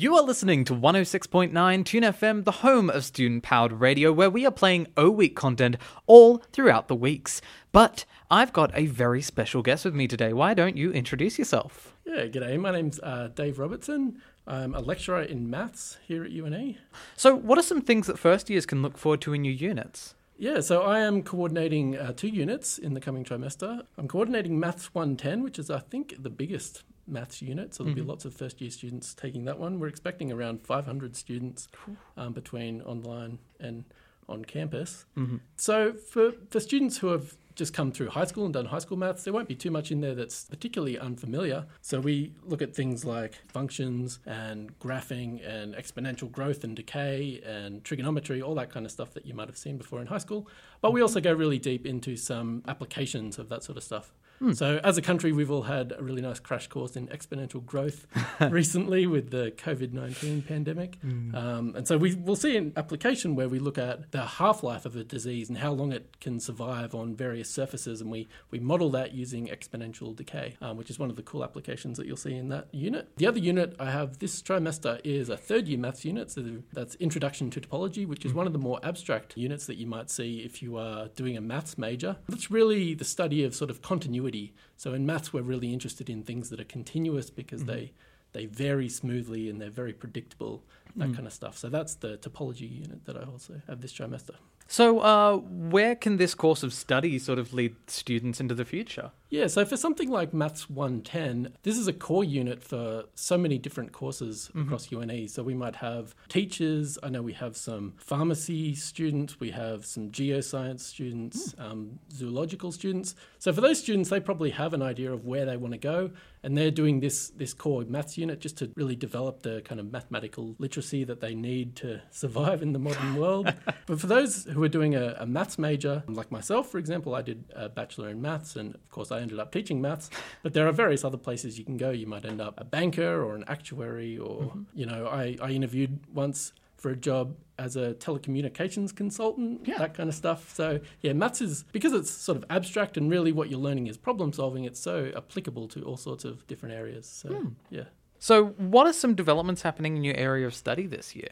You are listening to 106.9 Tune FM, the home of student powered radio, where we are playing O Week content all throughout the weeks. But I've got a very special guest with me today. Why don't you introduce yourself? Yeah, g'day. My name's uh, Dave Robertson. I'm a lecturer in maths here at UNE. So, what are some things that first years can look forward to in your units? Yeah, so I am coordinating uh, two units in the coming trimester. I'm coordinating Maths 110, which is, I think, the biggest maths unit. So there'll be mm-hmm. lots of first year students taking that one. We're expecting around 500 students um, between online and on campus. Mm-hmm. So for, for students who have just come through high school and done high school maths, there won't be too much in there that's particularly unfamiliar. So we look at things like functions and graphing and exponential growth and decay and trigonometry, all that kind of stuff that you might have seen before in high school. But we mm-hmm. also go really deep into some applications of that sort of stuff. So, as a country, we've all had a really nice crash course in exponential growth recently with the COVID 19 pandemic. Um, and so, we will see an application where we look at the half life of a disease and how long it can survive on various surfaces. And we, we model that using exponential decay, um, which is one of the cool applications that you'll see in that unit. The other unit I have this trimester is a third year maths unit. So, that's Introduction to Topology, which is one of the more abstract units that you might see if you are doing a maths major. That's really the study of sort of continuity. So in maths, we're really interested in things that are continuous because mm-hmm. they they vary smoothly and they're very predictable, that kind of stuff. So that's the topology unit that I also have this trimester. So, uh, where can this course of study sort of lead students into the future? Yeah, so for something like Maths 110, this is a core unit for so many different courses across UNE. So we might have teachers, I know we have some pharmacy students, we have some geoscience students, um, zoological students. So for those students, they probably have an idea of where they want to go, and they're doing this, this core maths unit just to really develop the kind of mathematical literacy that they need to survive in the modern world. but for those who are doing a, a maths major, like myself, for example, I did a bachelor in maths, and of course, I ended up teaching maths. But there are various other places you can go. You might end up a banker or an actuary, or, mm-hmm. you know, I, I interviewed once for a job as a telecommunications consultant, Yeah. that kind of stuff. So, yeah, maths is because it's sort of abstract and really what you're learning is problem solving, it's so applicable to all sorts of different areas. So, hmm. yeah. So, what are some developments happening in your area of study this year?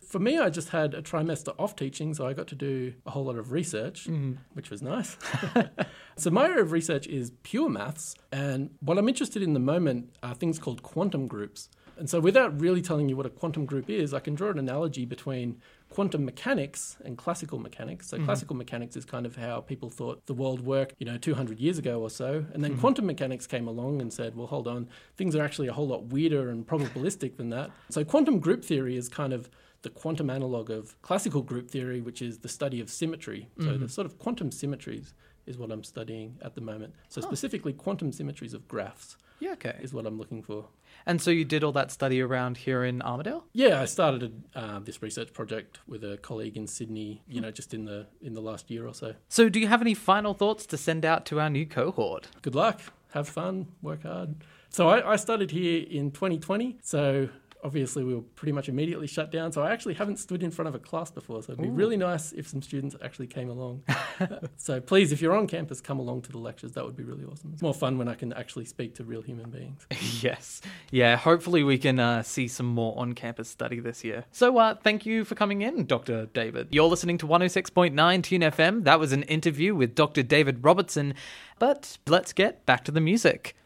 For me, I just had a trimester off teaching, so I got to do a whole lot of research, mm-hmm. which was nice. so, my area of research is pure maths, and what I'm interested in the moment are things called quantum groups. And so, without really telling you what a quantum group is, I can draw an analogy between quantum mechanics and classical mechanics. So, mm-hmm. classical mechanics is kind of how people thought the world worked, you know, 200 years ago or so. And then mm-hmm. quantum mechanics came along and said, well, hold on, things are actually a whole lot weirder and probabilistic than that. So, quantum group theory is kind of the quantum analog of classical group theory, which is the study of symmetry. So, the mm-hmm. sort of quantum symmetries is what I'm studying at the moment. So, oh. specifically, quantum symmetries of graphs Yeah, okay. is what I'm looking for. And so, you did all that study around here in Armidale? Yeah, I started uh, this research project with a colleague in Sydney. You know, just in the in the last year or so. So, do you have any final thoughts to send out to our new cohort? Good luck, have fun, work hard. So I, I started here in 2020. So obviously we were pretty much immediately shut down. So I actually haven't stood in front of a class before. So it'd be really nice if some students actually came along. so please, if you're on campus, come along to the lectures. That would be really awesome. It's more fun when I can actually speak to real human beings. yes. Yeah, hopefully we can uh, see some more on campus study this year. So, uh, thank you for coming in, Dr. David. You're listening to 106.9 Tune FM. That was an interview with Dr. David Robertson. But let's get back to the music.